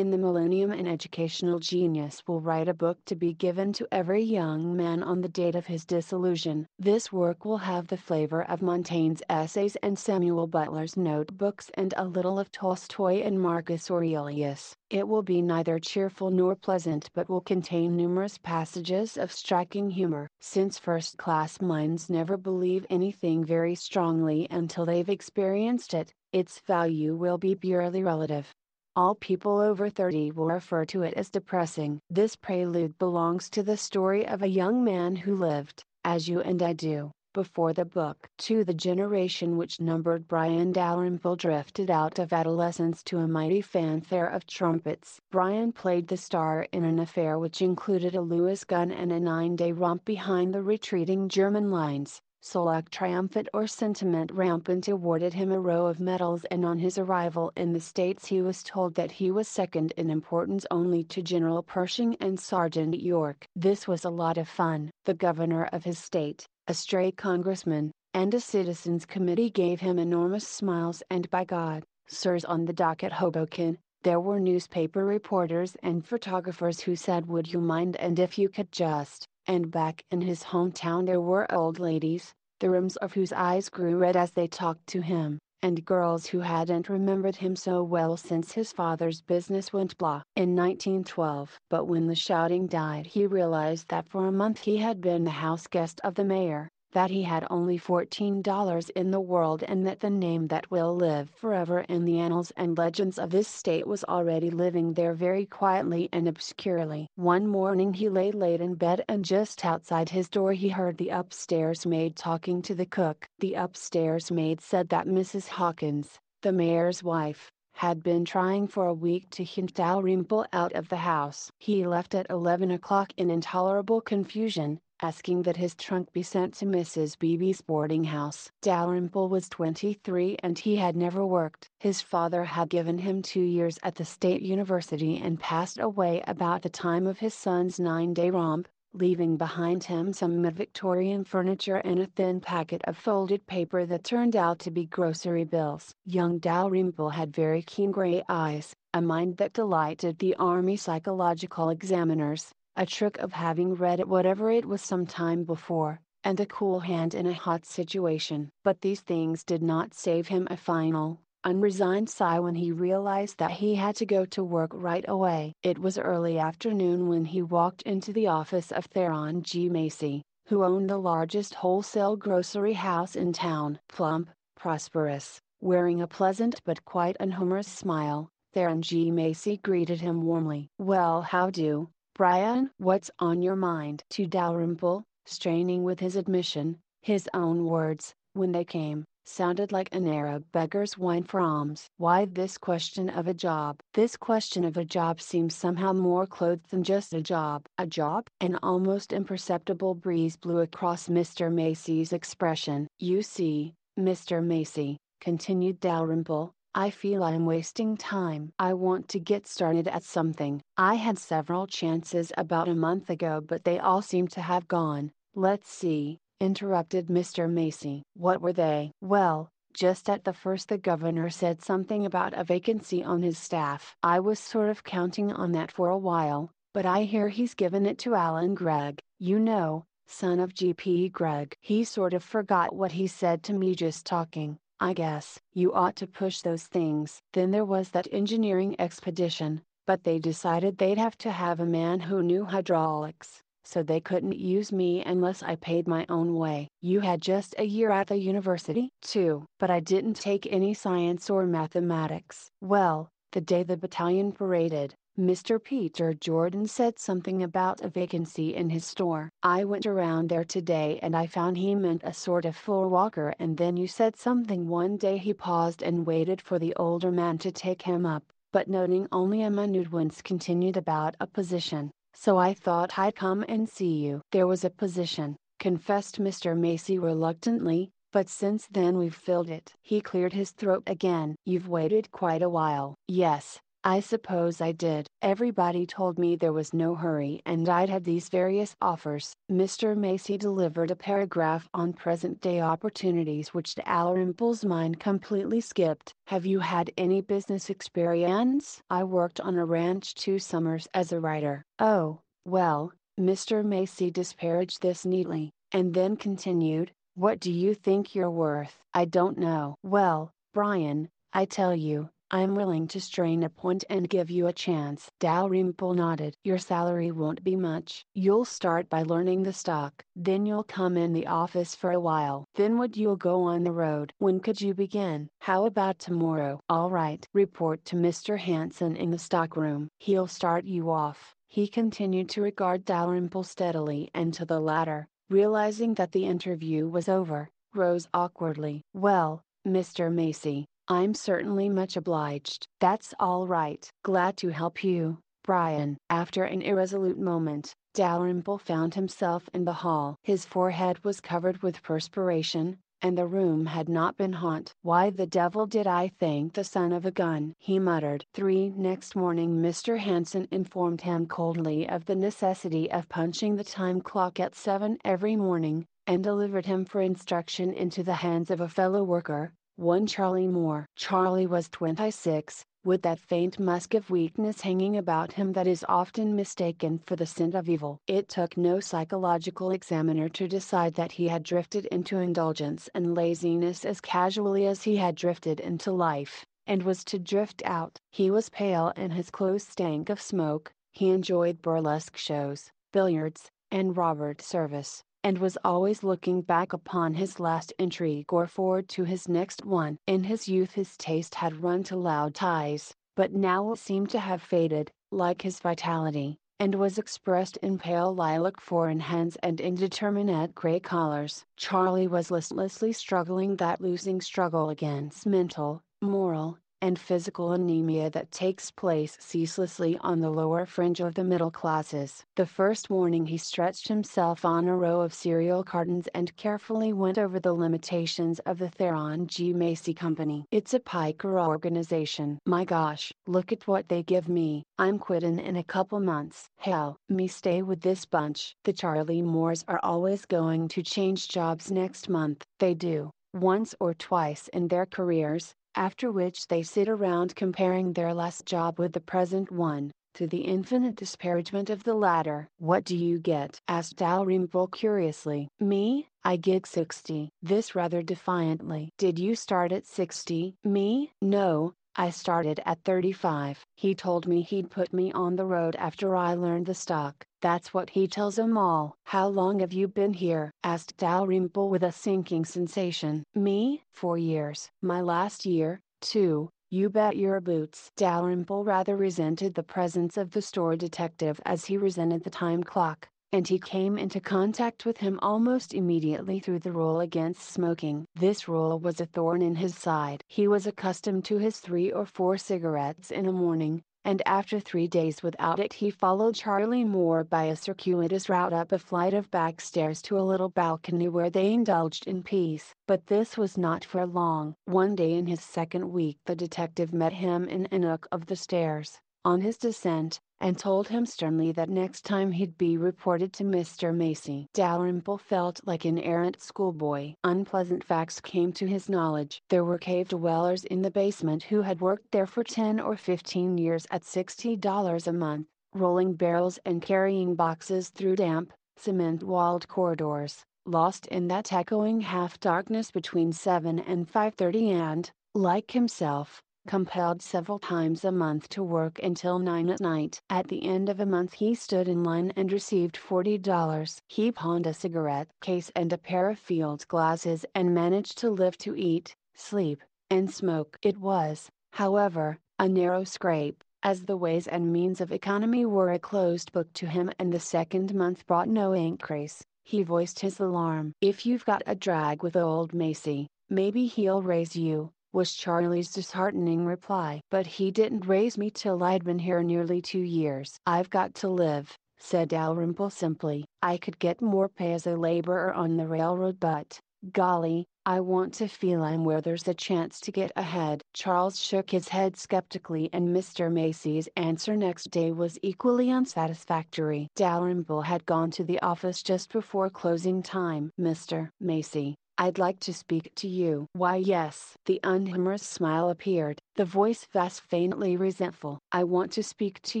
In the millennium an educational genius will write a book to be given to every young man on the date of his disillusion. This work will have the flavor of Montaigne's essays and Samuel Butler's notebooks and a little of Tolstoy and Marcus Aurelius. It will be neither cheerful nor pleasant but will contain numerous passages of striking humor. Since first class minds never believe anything very strongly until they've experienced it, its value will be purely relative. All people over 30 will refer to it as depressing. This prelude belongs to the story of a young man who lived, as you and I do, before the book. To the generation which numbered Brian Dalrymple drifted out of adolescence to a mighty fanfare of trumpets. Brian played the star in an affair which included a Lewis gun and a nine-day romp behind the retreating German lines. Solak Triumphant or Sentiment Rampant awarded him a row of medals and on his arrival in the States he was told that he was second in importance only to General Pershing and Sergeant York. This was a lot of fun. The governor of his state, a stray congressman, and a citizens committee gave him enormous smiles and by God, sirs on the dock at Hoboken, there were newspaper reporters and photographers who said would you mind and if you could just, and back in his hometown there were old ladies, the rims of whose eyes grew red as they talked to him, and girls who hadn't remembered him so well since his father's business went blah. In 1912. But when the shouting died he realized that for a month he had been the house guest of the mayor, that he had only $14 in the world and that the name that will live forever in the annals and legends of this state was already living there very quietly and obscurely. One morning he lay late in bed and just outside his door he heard the upstairs maid talking to the cook. The upstairs maid said that Mrs. Hawkins, the mayor's wife, had been trying for a week to hint Dalrymple out of the house. He left at 11 o'clock in intolerable confusion, asking that his trunk be sent to Mrs. Beebe's boarding house. Dalrymple was 23 and he had never worked. His father had given him two years at the State University and passed away about the time of his son's nine-day romp, leaving behind him some mid-Victorian furniture and a thin packet of folded paper that turned out to be grocery bills. Young Dalrymple had very keen gray eyes, a mind that delighted the Army psychological examiners, a trick of having read it whatever it was some time before, and a cool hand in a hot situation. But these things did not save him a final, unresigned sigh when he realized that he had to go to work right away. It was early afternoon when he walked into the office of Theron G. Macy, who owned the largest wholesale grocery house in town. Plump, prosperous, wearing a pleasant but quite unhumorous smile, Theron G. Macy greeted him warmly. Well how do, Brian, what's on your mind? To Dalrymple, straining with his admission, his own words, when they came, sounded like an Arab beggar's whine for alms. Why this question of a job? This question of a job seems somehow more clothed than just a job. A job? An almost imperceptible breeze blew across Mr. Macy's expression. You see, Mr. Macy, continued Dalrymple, I feel I'm wasting time. I want to get started at something. I had several chances about a month ago but they all seem to have gone. Let's see, interrupted Mr. Macy. What were they? Well, just at the first the governor said something about a vacancy on his staff. I was sort of counting on that for a while, but I hear he's given it to Alan Gregg, you know, son of G.P. Gregg. He sort of forgot what he said to me just talking. I guess. You ought to push those things. Then there was that engineering expedition, but they decided they'd have to have a man who knew hydraulics, so they couldn't use me unless I paid my own way. You had just a year at the university? Too. But I didn't take any science or mathematics. Well, the day the battalion paraded, Mr. Peter Jordan said something about a vacancy in his store. I went around there today and I found he meant a sort of floor walker and then you said something one day he paused and waited for the older man to take him up, but noting only a minute once continued about a position, so I thought I'd come and see you. There was a position, confessed Mr. Macy reluctantly, but since then we've filled it. He cleared his throat again. You've waited quite a while. Yes, I suppose I did. Everybody told me there was no hurry and I'd had these various offers. Mr. Macy delivered a paragraph on present day opportunities which Dalrymple's mind completely skipped. Have you had any business experience? I worked on a ranch two summers as a writer. Oh, well, Mr. Macy disparaged this neatly, and then continued, What do you think you're worth? I don't know. Well, Brian, I tell you, I'm willing to strain a point and give you a chance. Dalrymple nodded. Your salary won't be much. You'll start by learning the stock. Then you'll come in the office for a while. Then would you'll go on the road. When could you begin? How about tomorrow? All right. Report to Mr. Hanson in the stockroom. He'll start you off. He continued to regard Dalrymple steadily and to the latter, realizing that the interview was over, rose awkwardly. Well, Mr. Macy, I'm certainly much obliged. That's all right. Glad to help you, Brian. After an irresolute moment, Dalrymple found himself in the hall. His forehead was covered with perspiration, and the room had not been hot. Why the devil did I thank the son of a gun? He muttered. 3. Next morning Mr. Hanson informed him coldly of the necessity of punching the time clock at 7 every morning, and delivered him for instruction into the hands of a fellow worker, one Charlie Moore. Charlie was 26, with that faint musk of weakness hanging about him that is often mistaken for the scent of evil. It took no psychological examiner to decide that he had drifted into indulgence and laziness as casually as he had drifted into life, and was to drift out. He was pale and his clothes stank of smoke, he enjoyed burlesque shows, billiards, and Robert Service and was always looking back upon his last intrigue or forward to his next one. In his youth his taste had run to loud ties, but now it seemed to have faded, like his vitality, and was expressed in pale lilac four-in-hands and indeterminate gray collars. Charlie was listlessly struggling that losing struggle against mental, moral, and physical anemia that takes place ceaselessly on the lower fringe of the middle classes. The first morning he stretched himself on a row of cereal cartons and carefully went over the limitations of the Theron G. Macy Company. It's a piker organization. My gosh, look at what they give me. I'm quitting in a couple months. Hell, me stay with this bunch. The Charlie Moores are always going to change jobs next month. They do once or twice in their careers, after which they sit around comparing their last job with the present one, to the infinite disparagement of the latter. What do you get? asked Dalrymple curiously. Me, I get 60. This rather defiantly. Did you start at 60? Me? No, I started at 35. He told me he'd put me on the road after I learned the stock. That's what he tells 'em all. How long have you been here? asked Dalrymple with a sinking sensation. Me? Four years. My last year, too, you bet your boots. Dalrymple rather resented the presence of the store detective as he resented the time clock and he came into contact with him almost immediately through the rule against smoking. This rule was a thorn in his side. He was accustomed to his three or four cigarettes in a morning, and after three days without it he followed Charlie Moore by a circuitous route up a flight of back stairs to a little balcony where they indulged in peace. But this was not for long. One day in his second week the detective met him in a nook of the stairs, on his descent, and told him sternly that next time he'd be reported to Mr. Macy. Dalrymple felt like an errant schoolboy. Unpleasant facts came to his knowledge. There were cave dwellers in the basement who had worked there for 10 or 15 years at $60 a month, rolling barrels and carrying boxes through damp, cement-walled corridors, lost in that echoing half-darkness between 7 and 5.30 and, like himself, compelled several times a month to work until 9 at night. At the end of a month he stood in line and received $40. He pawned a cigarette case and a pair of field glasses and managed to live to eat, sleep, and smoke. It was, however, a narrow scrape, as the ways and means of economy were a closed book to him and the second month brought no increase. He voiced his alarm. If you've got a drag with old Macy, maybe he'll raise you, was Charlie's disheartening reply. But he didn't raise me till I'd been here nearly two years. I've got to live, said Dalrymple simply. I could get more pay as a laborer on the railroad but, golly, I want to feel I'm where there's a chance to get ahead. Charles shook his head skeptically and Mr. Macy's answer next day was equally unsatisfactory. Dalrymple had gone to the office just before closing time. Mr. Macy, I'd like to speak to you. Why yes. The unhumorous smile appeared, the voice thus faintly resentful. I want to speak to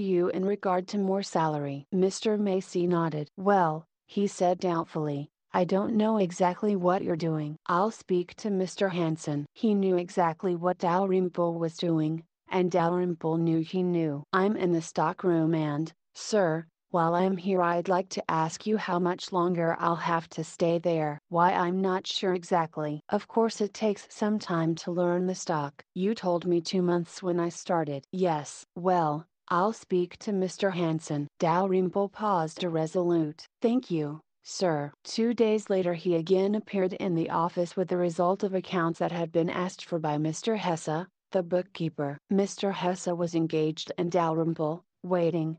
you in regard to more salary. Mr. Macy nodded. Well, he said doubtfully, I don't know exactly what you're doing. I'll speak to Mr. Hanson. He knew exactly what Dalrymple was doing, and Dalrymple knew he knew. I'm in the stockroom and, sir, while I'm here I'd like to ask you how much longer I'll have to stay there. Why I'm not sure exactly. Of course it takes some time to learn the stock. You told me two months when I started. Yes. Well, I'll speak to Mr. Hanson. Dalrymple paused irresolute. Thank you sir. Two days later he again appeared in the office with the result of accounts that had been asked for by Mr. Hesse, the bookkeeper. Mr. Hesse was engaged and Dalrymple, waiting,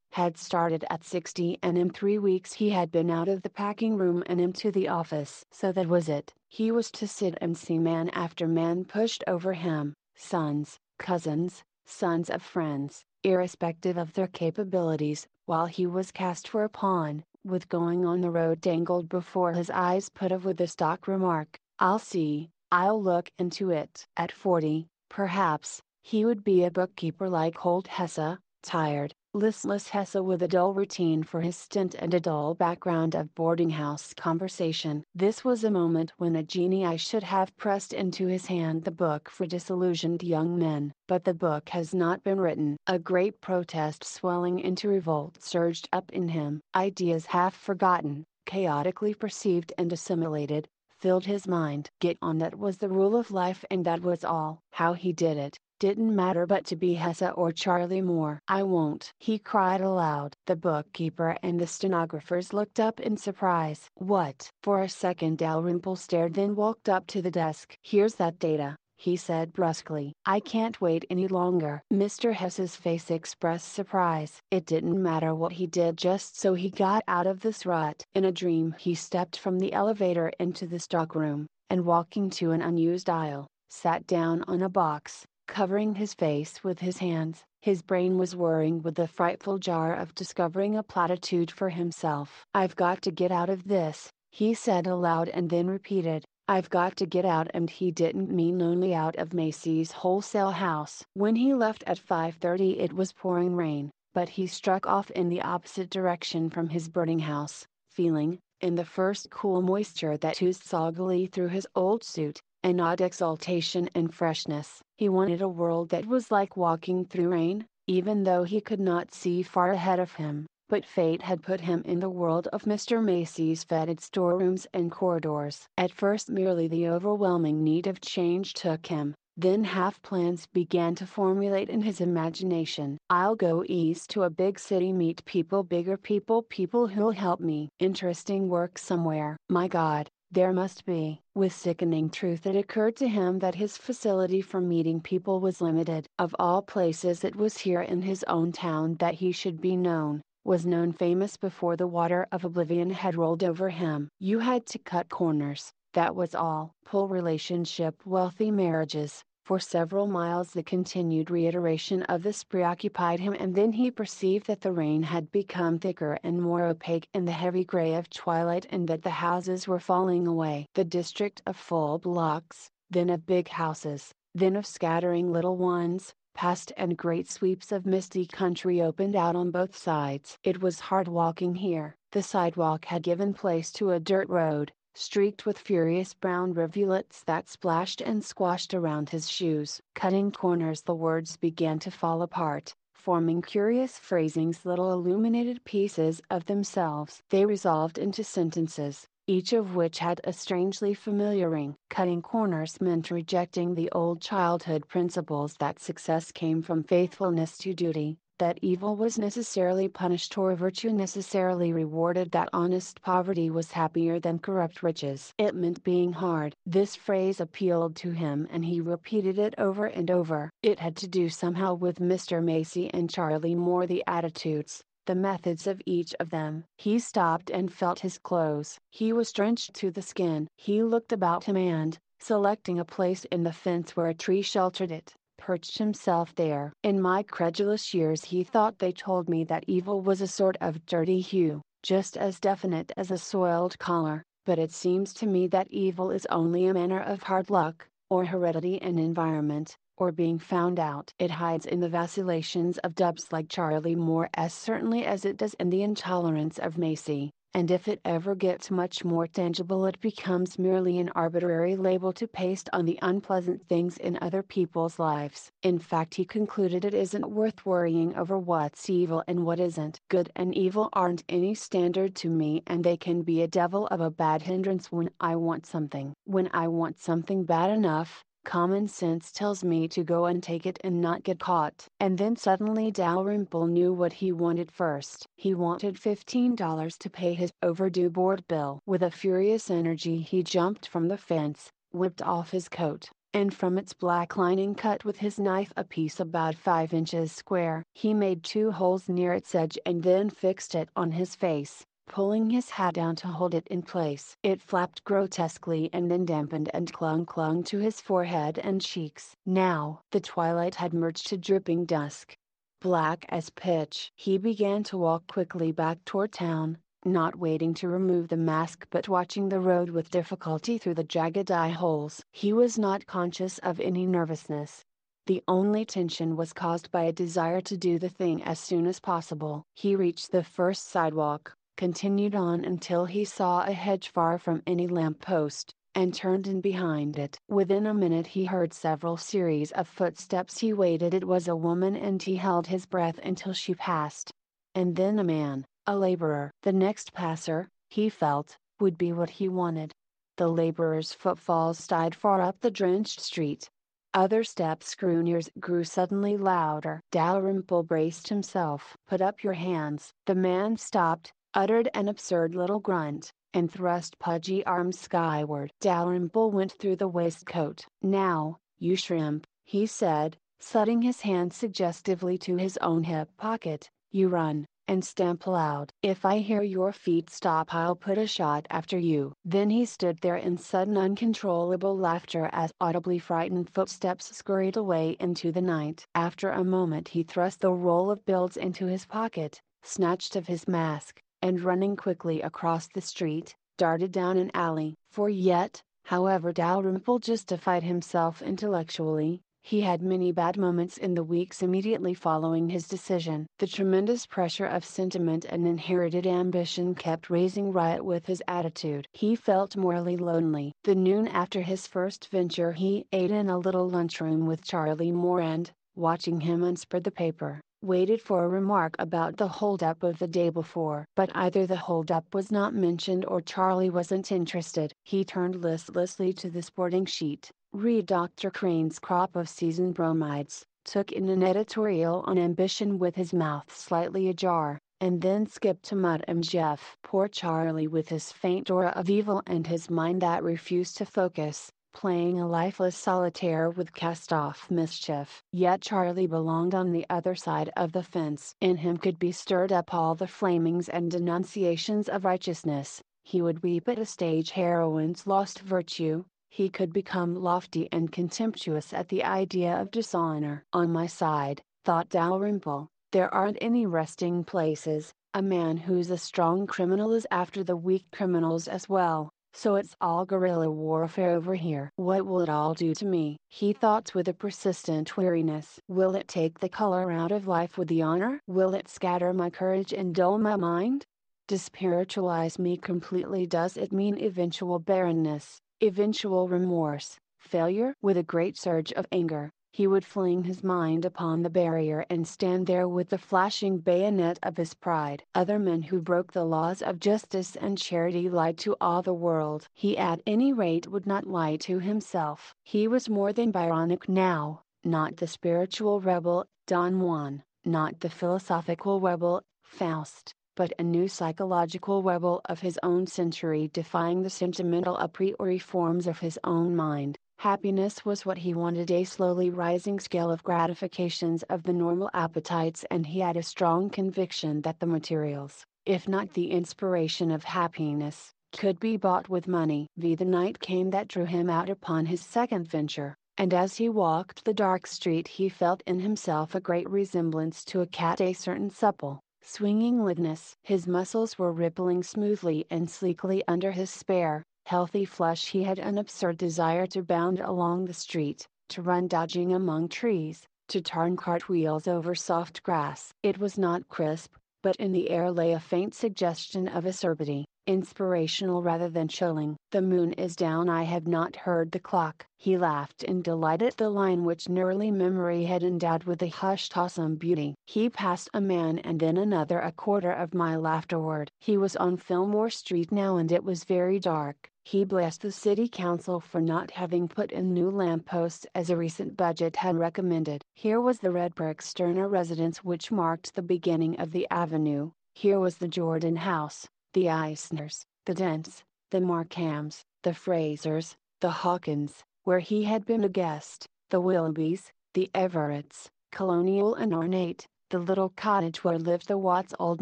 had started at 60 and in three weeks he had been out of the packing room and into the office. So that was it. He was to sit and see man after man pushed over him, sons, cousins, sons of friends, irrespective of their capabilities, while he was cast for a pawn, with going on the road dangled before his eyes put of with the stock remark, I'll see, I'll look into it. At 40, perhaps, he would be a bookkeeper like Holt Hesse, tired, listless Hesse with a dull routine for his stint and a dull background of boarding house conversation. This was a moment when a genie I should have pressed into his hand the book for disillusioned young men. But the book has not been written. A great protest swelling into revolt surged up in him. Ideas half forgotten, chaotically perceived and assimilated, filled his mind. Get on that was the rule of life and that was all. How he did it, didn't matter but to be Hesse or Charlie Moore. I won't. He cried aloud. The bookkeeper and the stenographers looked up in surprise. What? For a second Dalrymple stared then walked up to the desk. Here's that data, he said brusquely. I can't wait any longer. Mr. Hesse's face expressed surprise. It didn't matter what he did just so he got out of this rut. In a dream he stepped from the elevator into the stockroom, and walking to an unused aisle, sat down on a box covering his face with his hands, his brain was whirring with the frightful jar of discovering a platitude for himself. I've got to get out of this, he said aloud and then repeated, I've got to get out and he didn't mean only out of Macy's wholesale house. When he left at 5.30 it was pouring rain, but he struck off in the opposite direction from his burning house, feeling, in the first cool moisture that oozed soggily through his old suit, an odd exaltation and freshness. He wanted a world that was like walking through rain, even though he could not see far ahead of him. But fate had put him in the world of Mr. Macy's fetid storerooms and corridors. At first merely the overwhelming need of change took him, then half plans began to formulate in his imagination. I'll go east to a big city meet people bigger people people who'll help me. Interesting work somewhere. My god, there must be. With sickening truth it occurred to him that his facility for meeting people was limited. Of all places it was here in his own town that he should be known, was known famous before the water of oblivion had rolled over him. You had to cut corners, that was all. Pull relationship wealthy marriages, for several miles the continued reiteration of this preoccupied him and then he perceived that the rain had become thicker and more opaque in the heavy gray of twilight and that the houses were falling away. The district of full blocks, then of big houses, then of scattering little ones, past and great sweeps of misty country opened out on both sides. It was hard walking here. The sidewalk had given place to a dirt road, streaked with furious brown rivulets that splashed and squashed around his shoes. Cutting corners the words began to fall apart, forming curious phrasings little illuminated pieces of themselves. They resolved into sentences, each of which had a strangely familiar ring. Cutting corners meant rejecting the old childhood principles that success came from faithfulness to duty, that evil was necessarily punished or virtue necessarily rewarded that honest poverty was happier than corrupt riches. It meant being hard. This phrase appealed to him and he repeated it over and over. It had to do somehow with Mr. Macy and Charlie Moore the attitudes, the methods of each of them. He stopped and felt his clothes. He was drenched to the skin. He looked about him and, selecting a place in the fence where a tree sheltered it, perched himself there. In my credulous years he thought they told me that evil was a sort of dirty hue, just as definite as a soiled collar, but it seems to me that evil is only a manner of hard luck, or heredity and environment, or being found out. It hides in the vacillations of dubs like Charlie Moore as certainly as it does in the intolerance of Macy and if it ever gets much more tangible it becomes merely an arbitrary label to paste on the unpleasant things in other people's lives. In fact he concluded it isn't worth worrying over what's evil and what isn't. Good and evil aren't any standard to me and they can be a devil of a bad hindrance when I want something. When I want something bad enough, Common sense tells me to go and take it and not get caught. And then suddenly Dalrymple knew what he wanted first. He wanted $15 to pay his overdue board bill. With a furious energy he jumped from the fence, whipped off his coat, and from its black lining cut with his knife a piece about 5 inches square. He made two holes near its edge and then fixed it on his face pulling his hat down to hold it in place. It flapped grotesquely and then dampened and clung clung to his forehead and cheeks. Now, the twilight had merged to dripping dusk. Black as pitch. He began to walk quickly back toward town, not waiting to remove the mask but watching the road with difficulty through the jagged eye holes. He was not conscious of any nervousness. The only tension was caused by a desire to do the thing as soon as possible. He reached the first sidewalk, continued on until he saw a hedge far from any lamp post, and turned in behind it. Within a minute he heard several series of footsteps he waited it was a woman and he held his breath until she passed. And then a man, a laborer. The next passer, he felt, would be what he wanted. The laborer's footfalls died far up the drenched street. Other steps grew grew suddenly louder. Dalrymple braced himself. Put up your hands. The man stopped, uttered an absurd little grunt, and thrust pudgy arms skyward. Dalrymple went through the waistcoat. Now, you shrimp, he said, setting his hand suggestively to his own hip pocket, you run, and stamp loud. If I hear your feet stop I'll put a shot after you. Then he stood there in sudden uncontrollable laughter as audibly frightened footsteps scurried away into the night. After a moment he thrust the roll of bills into his pocket, snatched of his mask, and running quickly across the street, darted down an alley. For yet, however Dalrymple justified himself intellectually, he had many bad moments in the weeks immediately following his decision. The tremendous pressure of sentiment and inherited ambition kept raising riot with his attitude. He felt morally lonely. The noon after his first venture he ate in a little lunchroom with Charlie Moore and, watching him unspread the paper, waited for a remark about the holdup of the day before. But either the holdup was not mentioned or Charlie wasn't interested. He turned listlessly to the sporting sheet, read Dr. Crane's crop of seasoned bromides, took in an editorial on ambition with his mouth slightly ajar, and then skipped to Mutt and Jeff. Poor Charlie with his faint aura of evil and his mind that refused to focus, playing a lifeless solitaire with cast off mischief. Yet Charlie belonged on the other side of the fence. In him could be stirred up all the flamings and denunciations of righteousness, he would weep at a stage heroine's lost virtue, he could become lofty and contemptuous at the idea of dishonor. On my side, thought Dalrymple, there aren't any resting places, a man who's a strong criminal is after the weak criminals as well. So it's all guerrilla warfare over here. What will it all do to me? He thought with a persistent weariness. Will it take the color out of life with the honor? Will it scatter my courage and dull my mind? Despiritualize me completely does it mean eventual barrenness, eventual remorse, failure? With a great surge of anger, he would fling his mind upon the barrier and stand there with the flashing bayonet of his pride. Other men who broke the laws of justice and charity lied to all the world. He at any rate would not lie to himself. He was more than Byronic now, not the spiritual rebel, Don Juan, not the philosophical rebel, Faust, but a new psychological rebel of his own century defying the sentimental a priori forms of his own mind. Happiness was what he wanted a slowly rising scale of gratifications of the normal appetites and he had a strong conviction that the materials, if not the inspiration of happiness, could be bought with money. V. The night came that drew him out upon his second venture, and as he walked the dark street he felt in himself a great resemblance to a cat a certain supple, swinging litheness. His muscles were rippling smoothly and sleekly under his spare, healthy flesh he had an absurd desire to bound along the street, to run dodging among trees, to turn cartwheels over soft grass. It was not crisp, but in the air lay a faint suggestion of acerbity, inspirational rather than chilling. The moon is down I have not heard the clock. He laughed in delight at the line which nearly memory had endowed with a hushed awesome beauty. He passed a man and then another a quarter of mile afterward. He was on Fillmore Street now and it was very dark. He blessed the city council for not having put in new lampposts as a recent budget had recommended. Here was the red brick Sterner residence which marked the beginning of the avenue, here was the Jordan house, the Eisners, the Dents, the Markhams, the Frasers, the Hawkins, where he had been a guest, the Willoughbys, the Everetts, colonial and ornate, the little cottage where lived the Watts old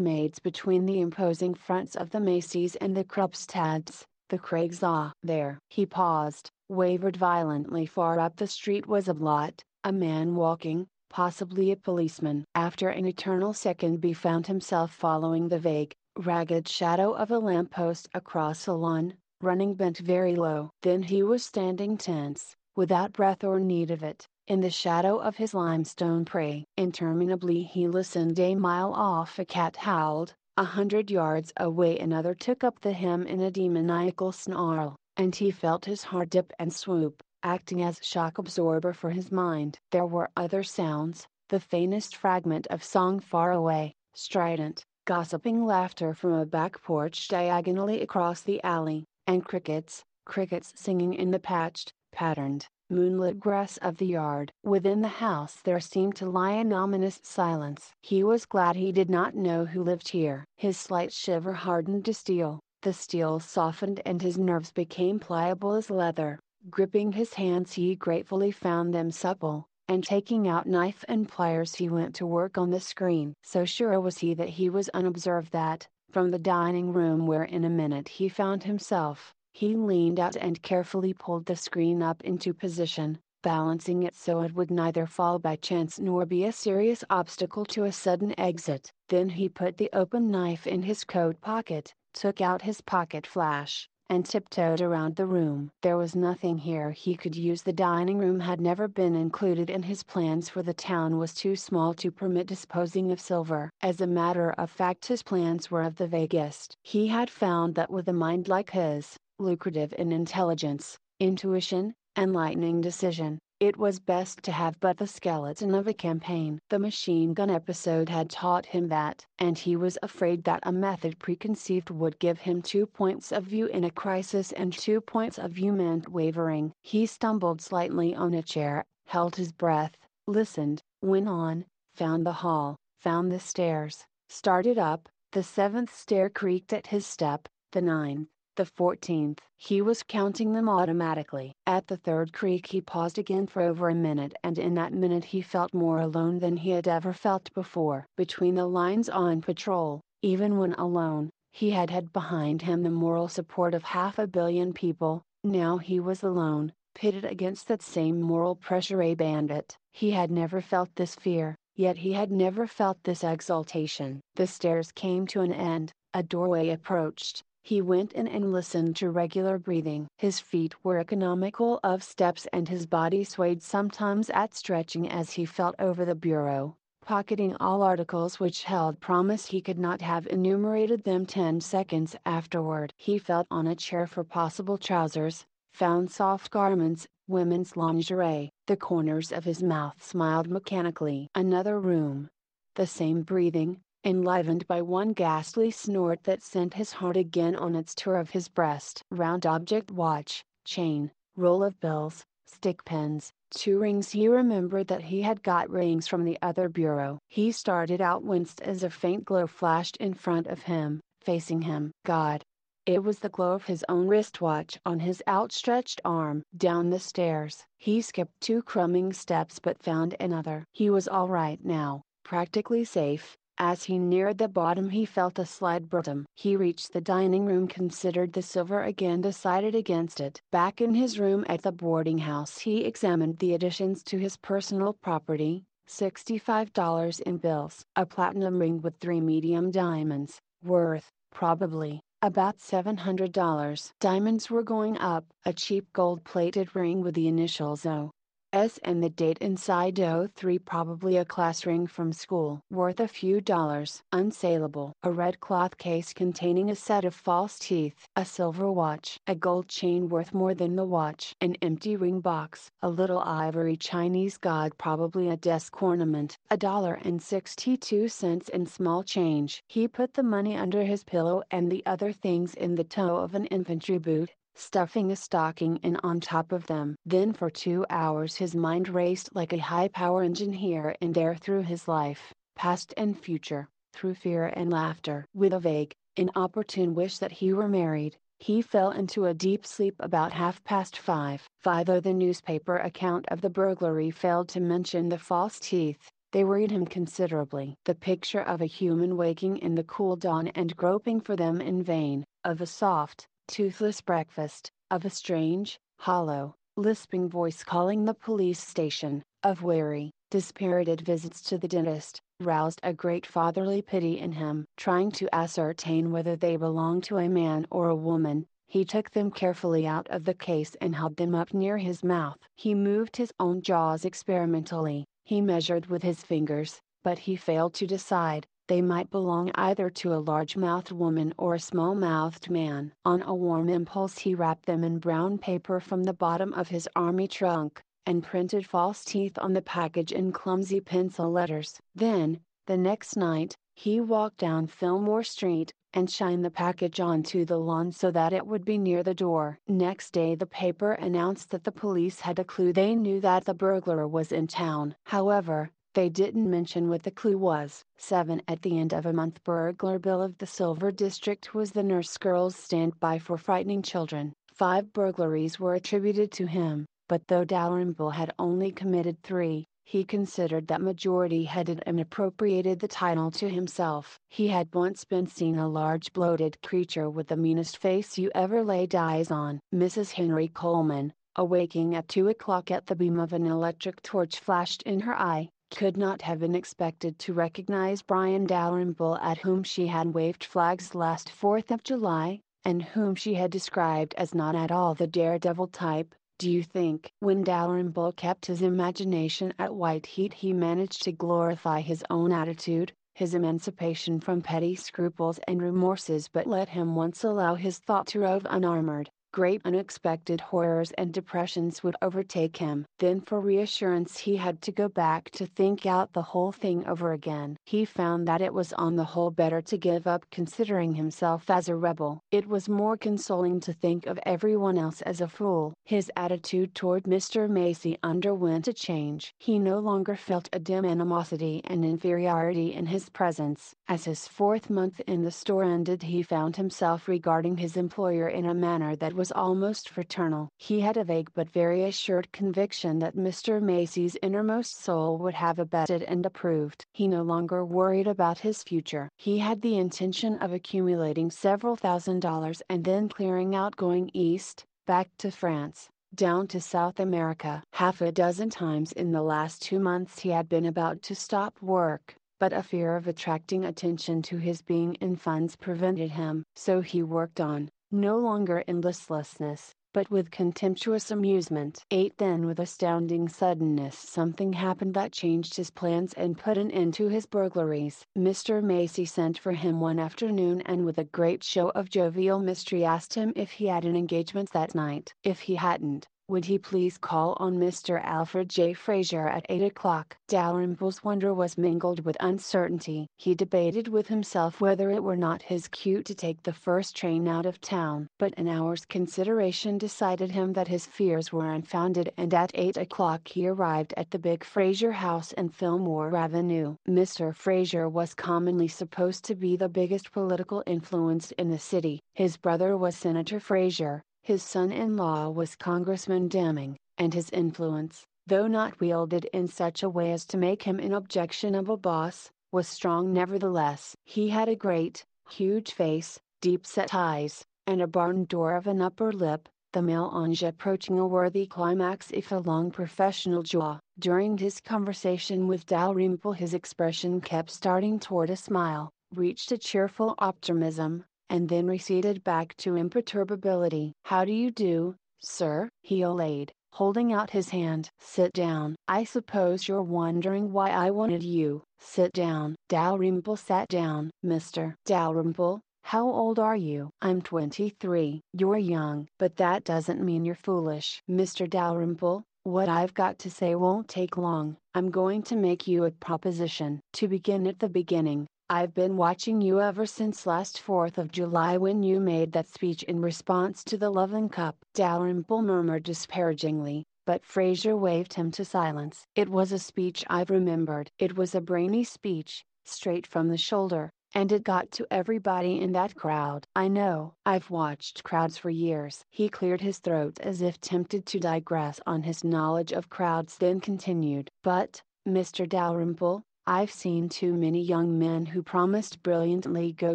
maids between the imposing fronts of the Macy's and the Krupstads, the Craigs ah. There. He paused, wavered violently far up the street was a blot, a man walking, possibly a policeman. After an eternal second B found himself following the vague, ragged shadow of a lamppost across a lawn, running bent very low. Then he was standing tense, without breath or need of it, in the shadow of his limestone prey. Interminably he listened a mile off a cat howled, a hundred yards away another took up the hymn in a demoniacal snarl, and he felt his heart dip and swoop, acting as shock absorber for his mind. There were other sounds, the faintest fragment of song far away, strident, gossiping laughter from a back porch diagonally across the alley, and crickets, crickets singing in the patched, patterned, moonlit grass of the yard. Within the house there seemed to lie an ominous silence. He was glad he did not know who lived here. His slight shiver hardened to steel, the steel softened and his nerves became pliable as leather. Gripping his hands he gratefully found them supple, and taking out knife and pliers he went to work on the screen. So sure was he that he was unobserved that, from the dining room where in a minute he found himself, he leaned out and carefully pulled the screen up into position, balancing it so it would neither fall by chance nor be a serious obstacle to a sudden exit. Then he put the open knife in his coat pocket, took out his pocket flash, and tiptoed around the room. There was nothing here he could use. The dining room had never been included in his plans for the town was too small to permit disposing of silver. As a matter of fact his plans were of the vaguest. He had found that with a mind like his, lucrative in intelligence, intuition, and lightning decision, it was best to have but the skeleton of a campaign. The machine gun episode had taught him that. And he was afraid that a method preconceived would give him two points of view in a crisis and two points of view meant wavering. He stumbled slightly on a chair, held his breath, listened, went on, found the hall, found the stairs, started up, the seventh stair creaked at his step, the ninth, the 14th. He was counting them automatically. At the third creek he paused again for over a minute and in that minute he felt more alone than he had ever felt before. Between the lines on patrol, even when alone, he had had behind him the moral support of half a billion people, now he was alone, pitted against that same moral pressure a bandit. He had never felt this fear, yet he had never felt this exultation. The stairs came to an end, a doorway approached, he went in and listened to regular breathing. His feet were economical of steps and his body swayed sometimes at stretching as he felt over the bureau, pocketing all articles which held promise he could not have enumerated them ten seconds afterward. He felt on a chair for possible trousers, found soft garments, women's lingerie. The corners of his mouth smiled mechanically. Another room. The same breathing, enlivened by one ghastly snort that sent his heart again on its tour of his breast. Round object watch, chain, roll of bills, stick pins, two rings he remembered that he had got rings from the other bureau. He started out winced as a faint glow flashed in front of him, facing him. God! It was the glow of his own wristwatch on his outstretched arm. Down the stairs. He skipped two crumbing steps but found another. He was alright now, practically safe, as he neared the bottom he felt a slight bottom. He reached the dining room considered the silver again decided against it. Back in his room at the boarding house he examined the additions to his personal property, $65 in bills. A platinum ring with three medium diamonds, worth, probably, about $700. Diamonds were going up. A cheap gold plated ring with the initials O. S and the date inside 03 probably a class ring from school worth a few dollars. Unsaleable. A red cloth case containing a set of false teeth. A silver watch. A gold chain worth more than the watch. An empty ring box. A little ivory Chinese god probably a desk ornament. A dollar and 62 cents in small change. He put the money under his pillow and the other things in the toe of an infantry boot, stuffing a stocking in on top of them. Then for two hours his mind raced like a high power engine here and there through his life, past and future, through fear and laughter. With a vague, inopportune wish that he were married, he fell into a deep sleep about half past five. Though the newspaper account of the burglary failed to mention the false teeth, they worried him considerably. The picture of a human waking in the cool dawn and groping for them in vain, of a soft, toothless breakfast, of a strange, hollow, lisping voice calling the police station, of weary, dispirited visits to the dentist, roused a great fatherly pity in him. Trying to ascertain whether they belonged to a man or a woman, he took them carefully out of the case and held them up near his mouth. He moved his own jaws experimentally, he measured with his fingers, but he failed to decide, they might belong either to a large-mouthed woman or a small-mouthed man. On a warm impulse he wrapped them in brown paper from the bottom of his army trunk, and printed false teeth on the package in clumsy pencil letters. Then, the next night, he walked down Fillmore Street, and shined the package onto the lawn so that it would be near the door. Next day the paper announced that the police had a clue they knew that the burglar was in town. However, they didn't mention what the clue was. 7. At the end of a month burglar bill of the Silver District was the nurse girl's standby for frightening children. Five burglaries were attributed to him, but though Dalrymple had only committed three, he considered that majority headed and appropriated the title to himself. He had once been seen a large bloated creature with the meanest face you ever laid eyes on. Mrs. Henry Coleman, awaking at 2 o'clock at the beam of an electric torch flashed in her eye, could not have been expected to recognize Brian Dalrymple at whom she had waved flags last 4th of July, and whom she had described as not at all the daredevil type, do you think? When Dalrymple kept his imagination at white heat he managed to glorify his own attitude, his emancipation from petty scruples and remorses but let him once allow his thought to rove unarmored, great unexpected horrors and depressions would overtake him. Then for reassurance he had to go back to think out the whole thing over again. He found that it was on the whole better to give up considering himself as a rebel. It was more consoling to think of everyone else as a fool. His attitude toward Mr. Macy underwent a change. He no longer felt a dim animosity and inferiority in his presence. As his fourth month in the store ended he found himself regarding his employer in a manner that was almost fraternal. He had a vague but very assured conviction that Mr. Macy's innermost soul would have abetted and approved. He no longer worried about his future. He had the intention of accumulating several thousand dollars and then clearing out going east, back to France down to South America. Half a dozen times in the last two months he had been about to stop work, but a fear of attracting attention to his being in funds prevented him. So he worked on, no longer in listlessness, but with contemptuous amusement. 8 Then with astounding suddenness something happened that changed his plans and put an end to his burglaries. Mr. Macy sent for him one afternoon and with a great show of jovial mystery asked him if he had an engagement that night. If he hadn't, Would he please call on Mr. Alfred J. Fraser at 8 o'clock? Dalrymple's wonder was mingled with uncertainty. He debated with himself whether it were not his cue to take the first train out of town. But an hour's consideration decided him that his fears were unfounded and at 8 o'clock he arrived at the big Fraser house in Fillmore Avenue. Mr. Fraser was commonly supposed to be the biggest political influence in the city. His brother was Senator Fraser, his son-in-law was Congressman Deming, and his influence, though not wielded in such a way as to make him an objectionable boss, was strong nevertheless. He had a great, huge face, deep-set eyes, and a barn door of an upper lip, the melange approaching a worthy climax if a long professional jaw. During his conversation with Dalrymple his expression kept starting toward a smile, reached a cheerful optimism, and then receded back to imperturbability. How do you do, sir? he allayed, holding out his hand. Sit down. I suppose you're wondering why I wanted you. Sit down. Dalrymple sat down. Mr. Dalrymple, how old are you? I'm 23. You're young. But that doesn't mean you're foolish. Mr. Dalrymple, what I've got to say won't take long. I'm going to make you a proposition. To begin at the beginning, I've been watching you ever since last 4th of July when you made that speech in response to the Loving Cup. Dalrymple murmured disparagingly, but Fraser waved him to silence. It was a speech I've remembered. It was a brainy speech, straight from the shoulder, and it got to everybody in that crowd. I know. I've watched crowds for years. He cleared his throat as if tempted to digress on his knowledge of crowds then continued. But, Mr. Dalrymple, I've seen too many young men who promised brilliantly go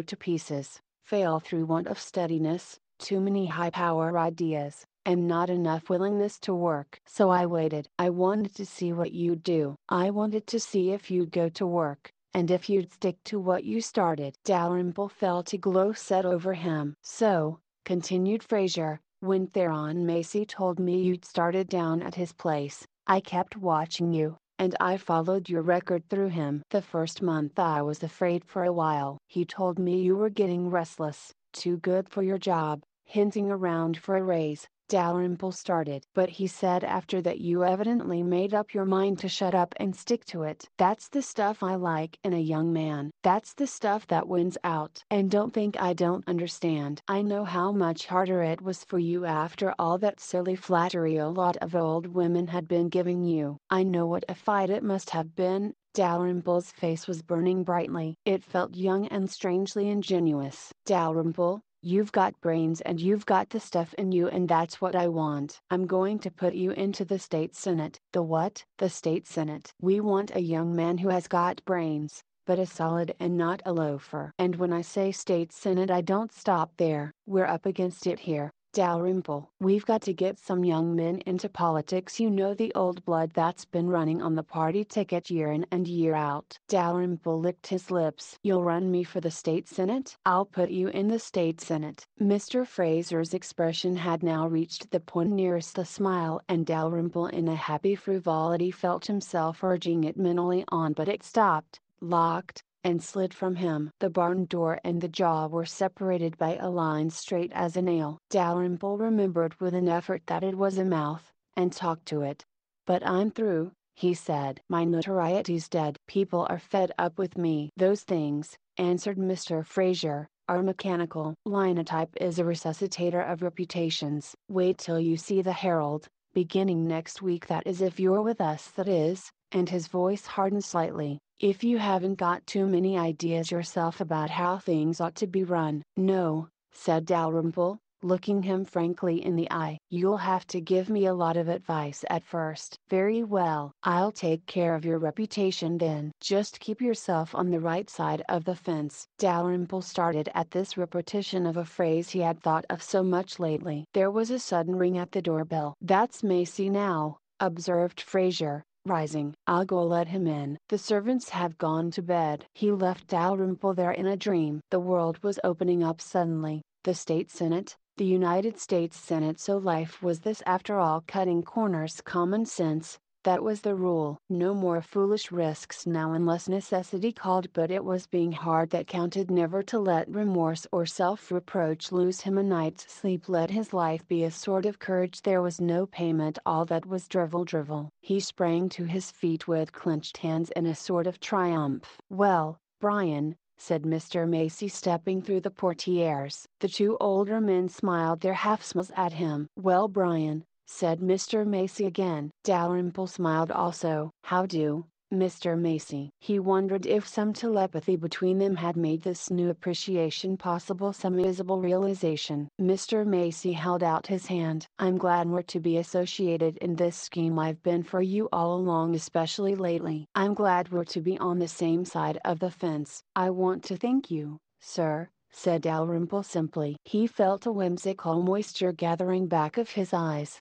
to pieces, fail through want of steadiness, too many high power ideas, and not enough willingness to work. So I waited. I wanted to see what you'd do. I wanted to see if you'd go to work, and if you'd stick to what you started. Dalrymple felt a glow set over him. So, continued Fraser, when Theron Macy told me you'd started down at his place, I kept watching you, and I followed your record through him. The first month I was afraid for a while. He told me you were getting restless, too good for your job, hinting around for a raise. Dalrymple started. But he said after that you evidently made up your mind to shut up and stick to it. That's the stuff I like in a young man. That's the stuff that wins out. And don't think I don't understand. I know how much harder it was for you after all that silly flattery a lot of old women had been giving you. I know what a fight it must have been, Dalrymple's face was burning brightly. It felt young and strangely ingenuous. Dalrymple, You've got brains and you've got the stuff in you and that's what I want. I'm going to put you into the state senate. The what? The state senate. We want a young man who has got brains, but a solid and not a loafer. And when I say state senate I don't stop there. We're up against it here. Dalrymple. We've got to get some young men into politics. You know the old blood that's been running on the party ticket year in and year out. Dalrymple licked his lips. You'll run me for the state senate? I'll put you in the state senate. Mr. Fraser's expression had now reached the point nearest the smile and Dalrymple in a happy frivolity felt himself urging it mentally on but it stopped, locked, and slid from him. The barn door and the jaw were separated by a line straight as a nail. Dalrymple remembered with an effort that it was a mouth, and talked to it. But I'm through, he said. My notoriety's dead. People are fed up with me. Those things, answered Mr. Fraser, are mechanical. Linotype is a resuscitator of reputations. Wait till you see the Herald, beginning next week that is if you're with us that is, and his voice hardened slightly. If you haven't got too many ideas yourself about how things ought to be run. No, said Dalrymple, looking him frankly in the eye. You'll have to give me a lot of advice at first. Very well. I'll take care of your reputation then. Just keep yourself on the right side of the fence. Dalrymple started at this repetition of a phrase he had thought of so much lately. There was a sudden ring at the doorbell. That's Macy now, observed Fraser, Rising. I'll go let him in. The servants have gone to bed. He left Dalrymple there in a dream. The world was opening up suddenly. The state senate, the United States Senate so life was this after all cutting corners common sense, That was the rule. No more foolish risks now unless necessity called but it was being hard that counted never to let remorse or self-reproach lose him a night's sleep let his life be a sort of courage there was no payment all that was drivel drivel. He sprang to his feet with clenched hands in a sort of triumph. Well, Brian, said Mr. Macy stepping through the portieres. The two older men smiled their half smiles at him. Well Brian, said Mr. Macy again. Dalrymple smiled also. How do, Mr. Macy. He wondered if some telepathy between them had made this new appreciation possible some visible realization. Mr. Macy held out his hand. I'm glad we're to be associated in this scheme I've been for you all along especially lately. I'm glad we're to be on the same side of the fence. I want to thank you, sir, said Dalrymple simply. He felt a whimsical moisture gathering back of his eyes.